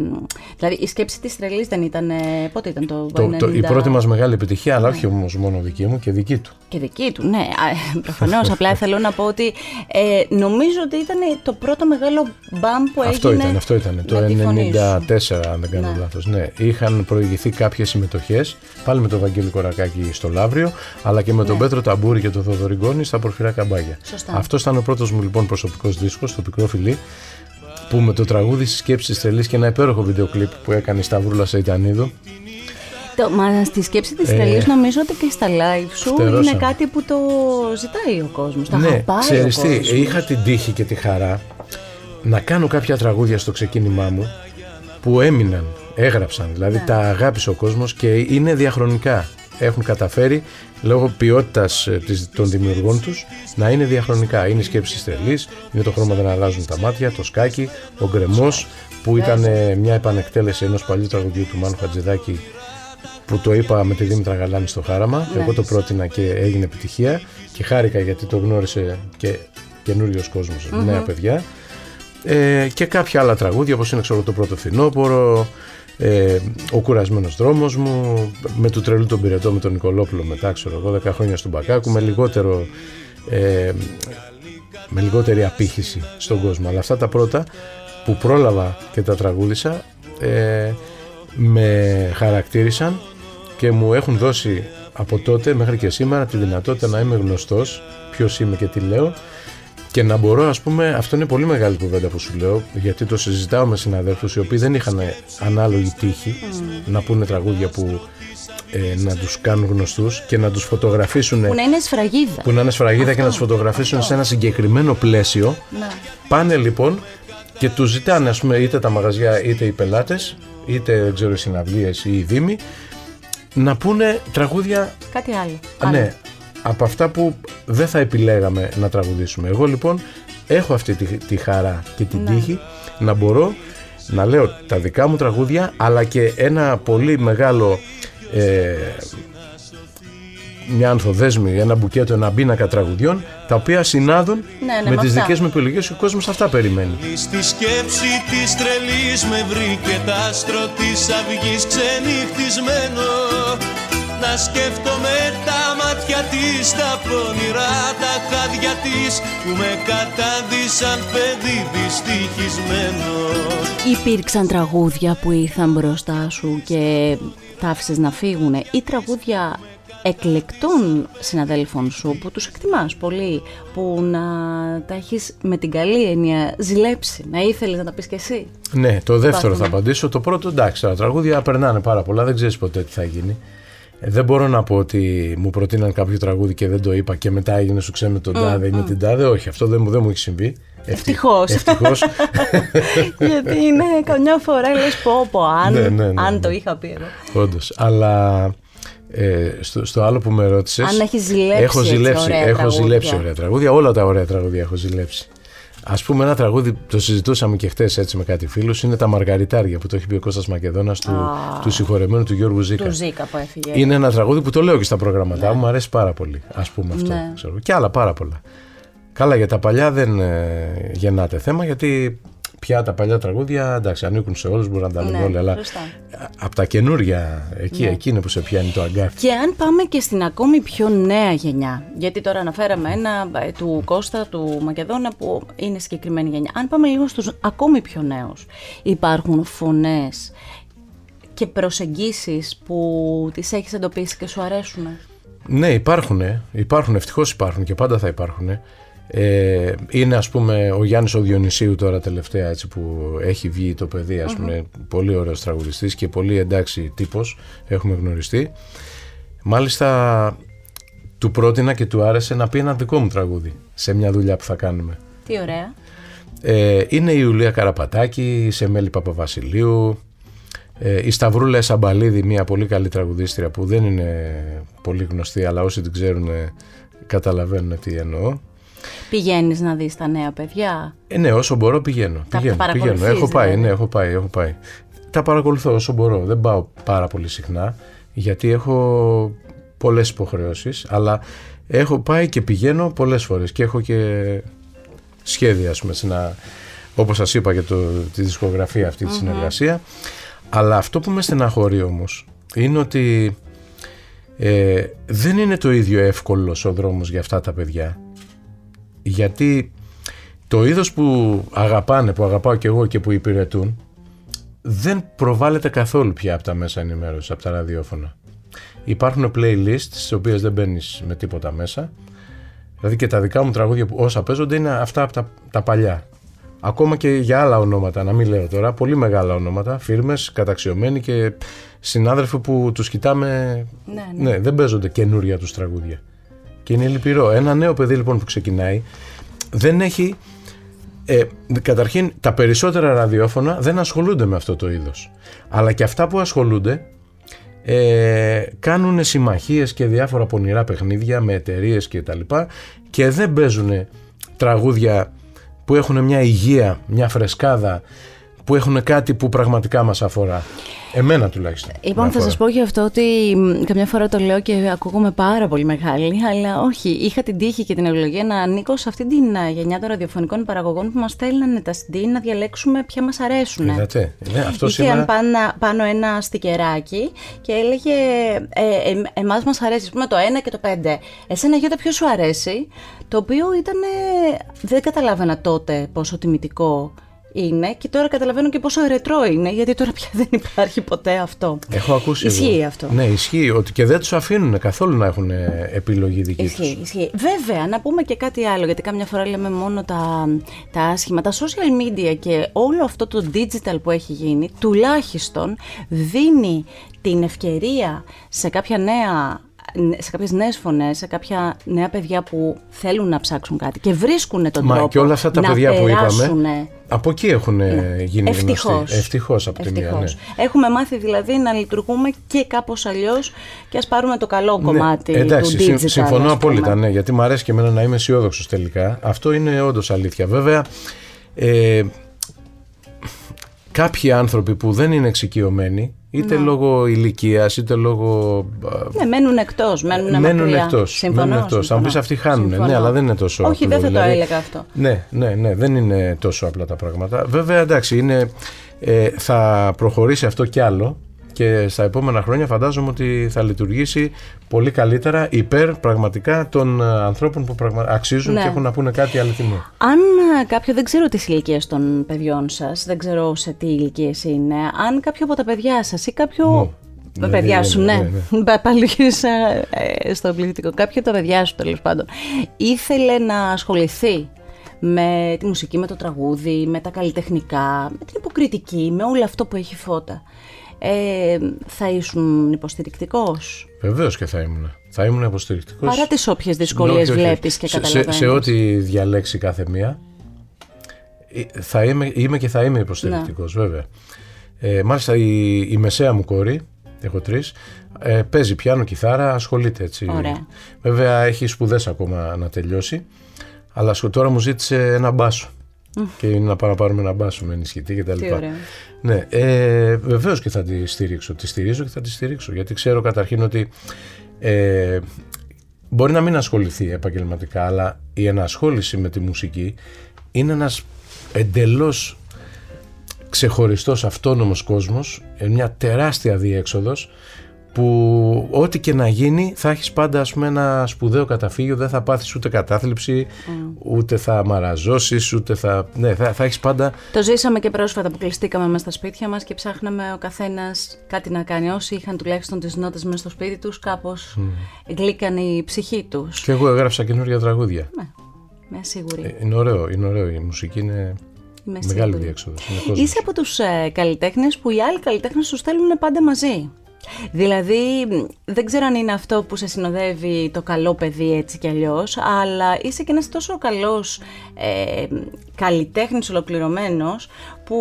δηλαδή η σκέψη της τρελή δεν ήταν. ε, πότε ήταν το, Το, το, η 90? πρώτη μας μεγάλη επιτυχία, αλλά όχι όμως μόνο δική μου και δική του. Και δική του, ναι, προφανώς. απλά θέλω να πω ότι ε, νομίζω ότι ήταν το πρώτο μεγάλο μπαμ που Αυτό έγινε. ήταν, αυτό ήταν. Το με τη φωνή σου. 94, αν δεν κάνω Ναι. λάθος. Ναι, είχαν προηγηθεί κάποιες συμμετοχές, πάλι με τον Βαγγέλη Κορακάκη στο Λαύριο, αλλά και με τον Πέτρο Ταμπούρη και τον Θοδωρή Γκόνης στα Πορφυρά Καμπάγια. Σωστά. Αυτό ήταν ο πρώτος μου λοιπόν προσωπικός δίσκος, το πικρό φιλί, που με το τραγούδι στη σκέψη της τρελής και ένα υπέροχο βίντεο κλιπ που έκανε η Σταυρούλα Σεϊτανίδου. Το, μα στη σκέψη της Ε, τρελή νομίζω ότι και στα live σου φτερώσαμε. είναι κάτι που το ζητάει ο κόσμος. Τα ναι, αγαπάει ξέρεις ο τι, κόσμος. είχα την τύχη και τη χαρά να κάνω κάποια τραγούδια στο ξεκίνημά μου που έμειναν, έγραψαν, δηλαδή τα αγάπησε ο κόσμος και είναι διαχρονικά. Έχουν καταφέρει λόγω ποιότητας ε, της- των δημιουργών τους να είναι διαχρονικά. Είναι η σκέψη της τρελής, είναι το χρώμα δεν αλλάζουν τα μάτια, το σκάκι, ο γκρεμός που ήταν ε, μια επανεκτέλεση ενός παλιού τραγουδιού του Μάνου Χατζηδάκη που το είπα με τη Δήμητρα Γαλάνη στο χάραμα. Εγώ το πρότεινα και έγινε επιτυχία και χάρηκα γιατί το γνώρισε και καινούριος κόσμος, νέα παιδιά. Ε, και κάποια άλλα τραγούδια όπως είναι ξέρω, το πρώτο φθινόπωρο, ε, ο κουρασμένος δρόμος μου, με του τρελού τον πυρετό με τον Νικολόπουλο μετά, ξέρω εγώ, 10 χρόνια στον Μπακάκου, με λιγότερο ε, με λιγότερη απήχηση στον κόσμο. Αλλά αυτά τα πρώτα που πρόλαβα και τα τραγούδισα ε, με χαρακτήρισαν και μου έχουν δώσει από τότε μέχρι και σήμερα τη δυνατότητα να είμαι γνωστός, ποιος είμαι και τι λέω και να μπορώ ας πούμε, αυτό είναι πολύ μεγάλη κουβέντα που σου λέω γιατί το συζητάω με συναδέλφους οι οποίοι δεν είχαν ανάλογη τύχη να πούνε τραγούδια που ε, να τους κάνουν γνωστούς και να τους φωτογραφίσουν Που να είναι σφραγίδα. που να είναι σφραγίδα και να τους φωτογραφίσουν σε ένα συγκεκριμένο πλαίσιο Ναι. πάνε λοιπόν και τους ζητάνε ας πούμε είτε τα μαγαζιά είτε οι πελάτες είτε δεν ξέρω οι συναυλίες ή οι δήμοι να πούνε τραγούδια Κάτι άλλο. Α, ναι, από αυτά που δεν θα επιλέγαμε να τραγουδήσουμε. Εγώ λοιπόν έχω αυτή τη, τη χαρά και την τύχη να μπορώ να λέω τα δικά μου τραγούδια αλλά και ένα πολύ μεγάλο ε, μια ανθοδέσμη, ένα μπουκέτο, ένα πίνακα τραγουδιών, τα οποία συνάδουν Ναι, ναι, με με τις αυτά. δικές μου επιλογές και ο κόσμος αυτά περιμένει. Στη σκέψη της τρελής με βρήκε τ' άστρο της αυγής ξενυχτισμένο Να σκέφτομαι τα μάτια της, τα πονηρά τα χάδια της Που με κατάδυσαν παιδί δυστυχισμένο Υπήρξαν τραγούδια που ήρθαν μπροστά σου και τα άφησες να φύγουν ή τραγούδια εκλεκτών συναδέλφων σου που τους εκτιμάς πολύ που να τα έχεις με την καλή έννοια ζηλέψει, να ήθελες να τα πεις και εσύ; Ναι, το δεύτερο Υπάρχουν. θα απαντήσω. Το πρώτο, εντάξει, τα τραγούδια περνάνε πάρα πολλά, δεν ξέρεις ποτέ τι θα γίνει. Ε, δεν μπορώ να πω ότι μου προτείναν κάποιο τραγούδι και δεν το είπα και μετά έγινε σου ξέρει με τον τάδε ή με την τάδε. Όχι, αυτό δεν μου, δεν μου έχει συμβεί. Ευτυχ- Ευτυχώς. Ευτυχώς. Γιατί είναι καμιά φορά λες πω πω αν, Ναι, ναι, ναι, αν ναι. το είχα πει εγώ. Όντως. Αλλά ε, στο, στο άλλο που με ρώτησες. Αν έχεις ζηλέψει Έχω έτσι ζηλέψει, ωραία έχω τραγούδια. ζηλέψει ωραία τραγούδια. Όλα τα ωραία τραγούδια έχω ζηλέψει. Α πούμε, ένα τραγούδι το συζητούσαμε και χθες έτσι με κάτι φίλους είναι τα Μαργαριτάρια που το έχει πει ο Κώστας Μακεδόνας του, του συγχωρεμένου του Γιώργου Ζήκα. Του Ζήκα που έφυγε. Είναι ένα τραγούδι που το λέω και στα προγραμματά μου, μου αρέσει πάρα πολύ. Α πούμε αυτό. Ναι. Ξέρω. Και άλλα πάρα πολλά. Καλά, για τα παλιά δεν ε, γεννάται θέμα γιατί πια τα παλιά τραγούδια εντάξει, ανήκουν σε όλους, μπορούν να τα λένε Ναι, όλοι. Αλλά σωστά. από τα καινούρια, εκεί, Ναι. εκεί είναι που σε πιάνει το αγκάθι. Και αν πάμε και στην ακόμη πιο νέα γενιά, γιατί τώρα αναφέραμε ένα ε, του Κώστα του Μακεδόνα που είναι συγκεκριμένη γενιά. Αν πάμε λίγο στους ακόμη πιο νέους, υπάρχουν φωνές και προσεγγίσεις που τις έχεις εντοπίσει και σου αρέσουν. Ναι, υπάρχουν. Υπάρχουν, ευτυχώς υπάρχουν και πάντα θα υπάρχουν. Ε, είναι ας πούμε ο Γιάννης ο Διονυσίου τώρα τελευταία έτσι που έχει βγει το παιδί ας πούμε πολύ ωραίος τραγουδιστής και πολύ εντάξει τύπος έχουμε γνωριστεί μάλιστα του πρότεινα και του άρεσε να πει ένα δικό μου τραγούδι σε μια δουλειά που θα κάνουμε Τι ωραία. ε, είναι η Ιουλία Καραπατάκη, η Σεμέλη Παπαβασιλείου, ε, η Σταυρούλα Σαμπαλίδη, μια πολύ καλή τραγουδίστρια που δεν είναι πολύ γνωστή, αλλά όσοι την ξέρουν ε, καταλαβαίνουν τι εννοώ. Πηγαίνεις να δεις τα νέα παιδιά; Ε, ναι, όσο μπορώ πηγαίνω. Τα πηγαίνω, παρακολουθείς, πηγαίνω. Έχω πάει, δηλαδή. ναι, έχω πάει, έχω πάει. Τα παρακολουθώ όσο μπορώ. Δεν πάω πάρα πολύ συχνά, γιατί έχω πολλές υποχρεώσεις, αλλά έχω πάει και πηγαίνω πολλές φορές και έχω και σχέδια, ας πούμε, σε ένα, όπως σας είπα για το, τη δισκογραφία αυτή τη συνεργασία. Αλλά αυτό που με στεναχωρεί όμως είναι ότι ε, δεν είναι το ίδιο εύκολος ο δρόμος για αυτά τα παιδιά. Γιατί το είδος που αγαπάνε, που αγαπάω και εγώ και που υπηρετούν, δεν προβάλλεται καθόλου πια από τα μέσα ενημέρωσης, από τα ραδιόφωνα. Υπάρχουν playlists, στις οποίες δεν μπαίνεις με τίποτα μέσα. Δηλαδή και τα δικά μου τραγούδια που όσα παίζονται είναι αυτά από τα, τα παλιά. Ακόμα και για άλλα ονόματα, να μην λέω τώρα, πολύ μεγάλα ονόματα, φίρμες, καταξιωμένοι και συνάδελφοι που τους κοιτάμε, Ναι, ναι. δεν παίζονται καινούρια τους τραγούδια. Και είναι λυπηρό. Ένα νέο παιδί λοιπόν που ξεκινάει δεν έχει. Ε, καταρχήν, τα περισσότερα ραδιόφωνα δεν ασχολούνται με αυτό το είδος. Αλλά και αυτά που ασχολούνται ε, κάνουν συμμαχίες και διάφορα πονηρά παιχνίδια με εταιρείες και τα λοιπά και δεν παίζουν τραγούδια που έχουν μια υγεία, μια φρεσκάδα, που έχουν κάτι που πραγματικά μας αφορά. Εμένα τουλάχιστον. Λοιπόν, με θα αφορά. σας πω γι' αυτό ότι μ, καμιά φορά το λέω και ακούγομαι πάρα πολύ μεγάλη, αλλά όχι, είχα την τύχη και την ευλογία να ανήκω σε αυτή την α, γενιά των ραδιοφωνικών παραγωγών που μας στέλνανε τα CD να διαλέξουμε ποια μας αρέσουν. Είδατε. Ναι, αυτό Είχε σήμερα... πάνω, πάνω ένα στικεράκι και έλεγε ε, ε, εμάς μας αρέσει ας πούμε, το 1 και το 5. Εσένα Γιώτα ποιο σου αρέσει, το οποίο ήταν, ε, δεν καταλάβαινα τότε πόσο τιμητικό είναι και τώρα καταλαβαίνω και πόσο ρετρό είναι γιατί τώρα πια δεν υπάρχει ποτέ αυτό. Έχω ακούσει. Ισχύει εγώ. αυτό. Ναι, ισχύει. Ότι και δεν τους αφήνουν καθόλου να έχουν ε, επιλογή δική τους. Ισχύει, ισχύει. Βέβαια, να πούμε και κάτι άλλο, γιατί κάμια φορά λέμε μόνο τα, τα άσχημα. Τα social media και όλο αυτό το digital που έχει γίνει, τουλάχιστον δίνει την ευκαιρία σε κάποια νέα σε κάποιες νέες φωνές, σε κάποια νέα παιδιά που θέλουν να ψάξουν κάτι και βρίσκουν τον Μα τρόπο και όλα αυτά τα να παιδιά που είπαμε, περάσουνε. από εκεί έχουν ε, γίνει Ευτυχώς. γνωστοί. Ευτυχώς από τη μία, ναι. Ευτυχώς. Έχουμε μάθει δηλαδή να λειτουργούμε και κάπως αλλιώς και ας πάρουμε το καλό κομμάτι Ναι, εντάξει, του συμ- digital. συμφωνώ ας πούμε. απόλυτα, ναι, γιατί μου αρέσει και εμένα να είμαι αισιόδοξος τελικά. Αυτό είναι όντως αλήθεια. Βέβαια, ε, κάποιοι άνθρωποι που δεν είναι εξοικειωμένοι Είτε λόγω ηλικίας, είτε λόγω. Ναι, μένουν εκτός. Μένουν, μένουν εκτός. Μένουν εκτός. Θα μου πεις αυτοί χάνουν. Ναι, αλλά δεν είναι τόσο Όχι, απλό. δεν θα δηλαδή. το έλεγα αυτό. Ναι, ναι, ναι, δεν είναι τόσο απλά τα πράγματα. Βέβαια, εντάξει, είναι, ε, θα προχωρήσει αυτό κι άλλο και στα επόμενα χρόνια φαντάζομαι ότι θα λειτουργήσει πολύ καλύτερα υπέρ πραγματικά των ε, ανθρώπων που πραγμα... αξίζουν Ναι. και έχουν να πούνε κάτι αληθινό. Αν ε, κάποιο, δεν ξέρω τις ηλικίες των παιδιών σας, δεν ξέρω σε τι ηλικίες είναι, αν κάποιο από τα παιδιά σας ή κάποιο... Μου. Τα Ναι, παιδιά ναι, σου, ναι, ναι. ναι, Πα- Πάλι γύρισα ε, στο πληθυντικό. Κάποιο από τα παιδιά σου, τέλος πάντων, ήθελε να ασχοληθεί με τη μουσική, με το τραγούδι, με τα καλλιτεχνικά, με την υποκριτική, με όλο αυτό που έχει φώτα. Ε, θα ήσουν υποστηρικτικός; Βεβαίως και θα ήμουν. Θα ήμουν υποστηρικτικός. παρά τις όποιες δυσκολίες βλέπεις και σε, σε, καταλαβαίνεις. σε ό,τι διαλέξει κάθε μία, ε, θα είμαι, είμαι και θα είμαι υποστηρικτικός, Ναι. βέβαια. Ε, μάλιστα η, η μεσαία μου κόρη, έχω τρεις, ε, παίζει πιάνο, κιθάρα, ασχολείται έτσι. Ωραία. Βέβαια έχει σπουδές ακόμα να τελειώσει, αλλά σου- τώρα μου ζήτησε ένα μπάσο. Και είναι να πάμε να πάρουμε ένα μπάσο με ενισχυτή και τα Τι λοιπά. ωραία. Ναι, ε, βεβαίως και θα τη στηρίξω. Τη στηρίζω και θα τη στηρίξω. Γιατί ξέρω καταρχήν ότι ε, μπορεί να μην ασχοληθεί επαγγελματικά, αλλά η ενασχόληση με τη μουσική είναι ένας εντελώς ξεχωριστός αυτόνομος κόσμος, ε, μια τεράστια διέξοδος που ό,τι και να γίνει θα έχεις πάντα ας πούμε, ένα σπουδαίο καταφύγιο, δεν θα πάθεις ούτε κατάθλιψη, ούτε θα μαραζώσεις, ούτε θα... Ναι, θα, θα έχεις πάντα... Το ζήσαμε και πρόσφατα που κλειστήκαμε μέσα στα σπίτια μας και ψάχναμε ο καθένας κάτι να κάνει. Όσοι είχαν τουλάχιστον τις νότες μέσα στο σπίτι τους, κάπως γλύκανε η ψυχή τους. Και εγώ έγραψα καινούργια τραγούδια. Ναι, είμαι σίγουρη. Ε, Είναι ωραίο, είναι ωραίο. Η μουσική είναι Είμαι μεγάλη σίγουρη. διέξοδος. Είναι κόσμος. Είσαι από τους ε, καλλιτέχνες που οι άλλοι καλλιτέχνες τους στέλνουν πάντα μαζί. Δηλαδή, μ, δεν ξέρω αν είναι αυτό που σε συνοδεύει το καλό παιδί έτσι κι αλλιώς, αλλά είσαι και ένας τόσο καλός ε, καλλιτέχνης ολοκληρωμένος, που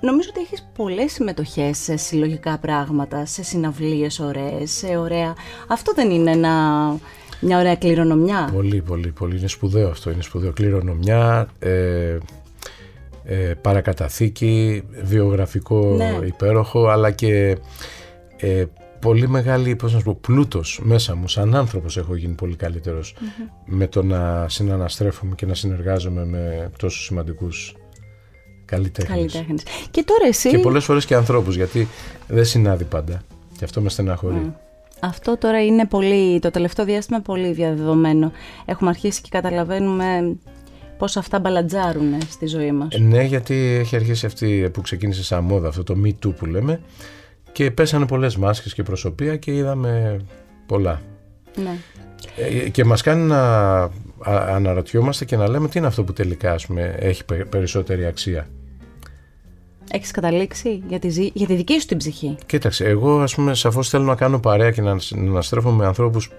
νομίζω ότι έχεις πολλές συμμετοχές σε συλλογικά πράγματα, σε συναυλίες ωραίες, σε ωραία... Αυτό δεν είναι ένα, μια ωραία κληρονομιά; Πολύ, πολύ, πολύ. Είναι σπουδαίο αυτό. Είναι σπουδαίο. Κληρονομιά, ε, ε, παρακαταθήκη, βιογραφικό Ναι. υπέροχο, αλλά και ε, πολύ μεγάλη, πώς να σου πω, πλούτος μέσα μου. Σαν άνθρωπος έχω γίνει πολύ καλύτερος με το να συναναστρέφομαι και να συνεργάζομαι με τόσους σημαντικούς καλλιτέχνες. Καλλιτέχνης. Και τώρα εσύ... Και πολλές φορές και ανθρώπους, γιατί δεν συνάδει πάντα. Και αυτό με στεναχωρεί. Αυτό τώρα είναι πολύ, το τελευταίο διάστημα πολύ διαδεδομένο. Έχουμε αρχίσει και καταλαβαίνουμε πώς αυτά μπαλατζάρουν στη ζωή μας. Ε, Ναι, γιατί έχει αρχίσει αυτή που ξεκίνησε σαν μόδα, αυτό το Me Too που λέμε και πέσανε πολλές μάσκες και προσωπία και είδαμε πολλά. Ναι. Ε, και μας κάνει να α- αναρωτιόμαστε και να λέμε τι είναι αυτό που τελικά ας πούμε, έχει πε- περισσότερη αξία. Έχεις καταλήξει για τη, ζή- για τη δική σου την ψυχή; Κοίταξε, εγώ ας πούμε σαφώς θέλω να κάνω παρέα και να, να στρέφω με ανθρώπους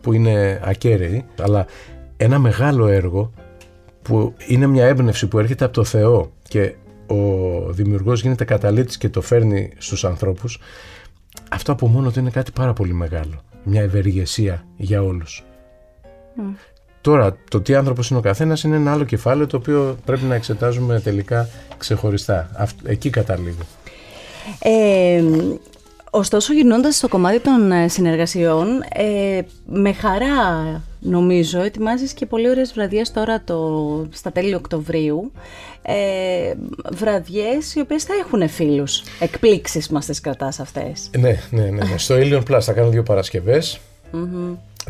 που είναι ακέραιοι, αλλά ένα μεγάλο έργο που είναι μια έμπνευση που έρχεται από το Θεό και ο δημιουργός γίνεται καταλήτης και το φέρνει στους ανθρώπους, αυτό από μόνο του είναι κάτι πάρα πολύ μεγάλο. Μια ευεργεσία για όλους. Τώρα, το τι άνθρωπος είναι ο καθένας είναι ένα άλλο κεφάλαιο το οποίο πρέπει να εξετάζουμε τελικά ξεχωριστά. Αυτ- εκεί καταλήγω. Ε, ωστόσο, γυρνώντας στο κομμάτι των ε, συνεργασιών, ε, με χαρά νομίζω ετοιμάζεις και πολύ ωραίες βραδιές τώρα το, στα τέλη Οκτωβρίου. Ε, βραδιές οι οποίες θα έχουν φίλους. Εκπλήξεις μας τις κρατάς αυτές. Ναι, ναι, ναι. ναι. Στο Alien Plus θα κάνω δύο Παρασκευές,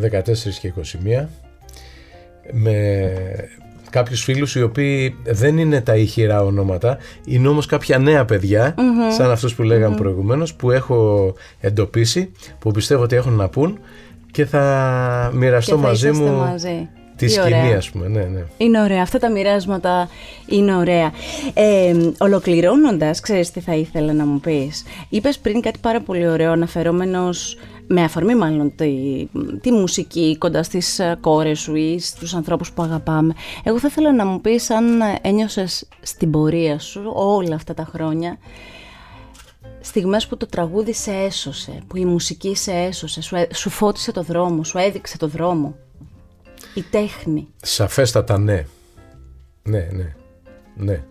14 και 21, με κάποιους φίλους οι οποίοι δεν είναι τα ηχηρά ονόματα, είναι όμως κάποια νέα παιδιά, σαν αυτούς που λέγαμε προηγουμένως, που έχω εντοπίσει, που πιστεύω ότι έχουν να πούν και θα μοιραστώ Και θα μαζί είσαστε μου μαζί. τη Τι σκηνή, ωραία. ας πούμε. Ναι, ναι. Είναι ωραία. Αυτά τα μοιράσματα είναι ωραία. Ε, ολοκληρώνοντας, ξέρεις τι θα ήθελα να μου πεις. Είπες πριν κάτι πάρα πολύ ωραίο, αναφερόμενος με αφορμή μάλλον τη, τη μουσική κοντά στις ε, κόρες σου ή στους ανθρώπους που αγαπάμε. Εγώ θα ήθελα να μου πεις αν ε, ένιωσες στην πορεία σου όλα αυτά τα χρόνια στιγμές που το τραγούδι σε έσωσε, που η μουσική σε έσωσε, σου, έ- σου φώτισε το δρόμο, σου έδειξε το δρόμο. Η τέχνη. Σαφέστατα ναι. Ναι, ναι. Ναι.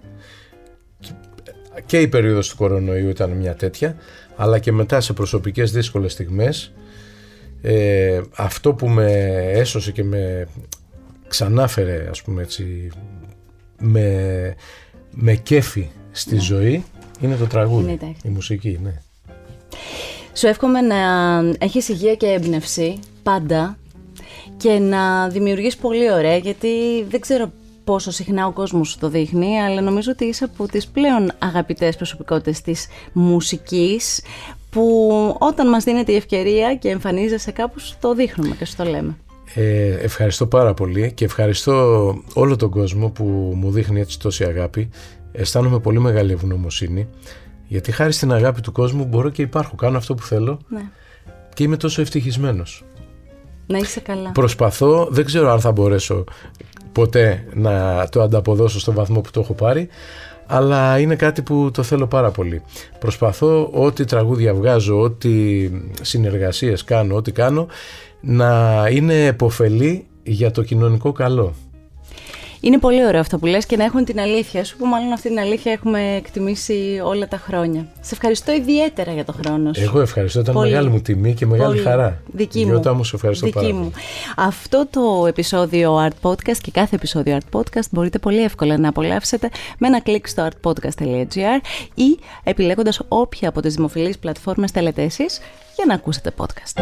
Και η περίοδος του κορονοϊού ήταν μια τέτοια, αλλά και μετά σε προσωπικές δύσκολες στιγμές ε, αυτό που με έσωσε και με ξανάφερε ας πούμε έτσι με, με κέφι στη ναι. ζωή είναι το τραγούδι, η μουσική, ναι. Σου εύχομαι να έχεις υγεία και έμπνευση πάντα και να δημιουργείς πολύ ωραία γιατί δεν ξέρω πόσο συχνά ο κόσμος σου το δείχνει αλλά νομίζω ότι είσαι από τις πλέον αγαπητές προσωπικότητες της μουσικής που όταν μας δίνεται η ευκαιρία και εμφανίζεσαι κάπου το δείχνουμε και σου το λέμε. Ε, ευχαριστώ πάρα πολύ και ευχαριστώ όλο τον κόσμο που μου δείχνει έτσι τόση αγάπη. Αισθάνομαι πολύ μεγάλη ευγνωμοσύνη γιατί χάρη στην αγάπη του κόσμου μπορώ και υπάρχω, κάνω αυτό που θέλω ναι. και είμαι τόσο ευτυχισμένος. Να είσαι καλά. Προσπαθώ, δεν ξέρω αν θα μπορέσω ποτέ να το ανταποδώσω στον βαθμό που το έχω πάρει, αλλά είναι κάτι που το θέλω πάρα πολύ. Προσπαθώ ό,τι τραγούδια βγάζω, ό,τι συνεργασίες κάνω, ό,τι κάνω, να είναι επωφελή για το κοινωνικό καλό. Είναι πολύ ωραίο αυτό που λες και να έχουν την αλήθεια σου, που μάλλον αυτή την αλήθεια έχουμε εκτιμήσει όλα τα χρόνια. Σε ευχαριστώ ιδιαίτερα για το χρόνο σου. Εγώ ευχαριστώ, ήταν μεγάλη μου τιμή και μεγάλη χαρά. Δική μου. μου, σε ευχαριστώ Δική πάρα μου. Αυτό το επεισόδιο Art Podcast και κάθε επεισόδιο Art Podcast μπορείτε πολύ εύκολα να απολαύσετε με ένα κλικ στο artpodcast.gr ή επιλέγοντας όποια από τις δημοφιλείς πλατφόρμες θέλετε εσείς για να ακούσετε podcast.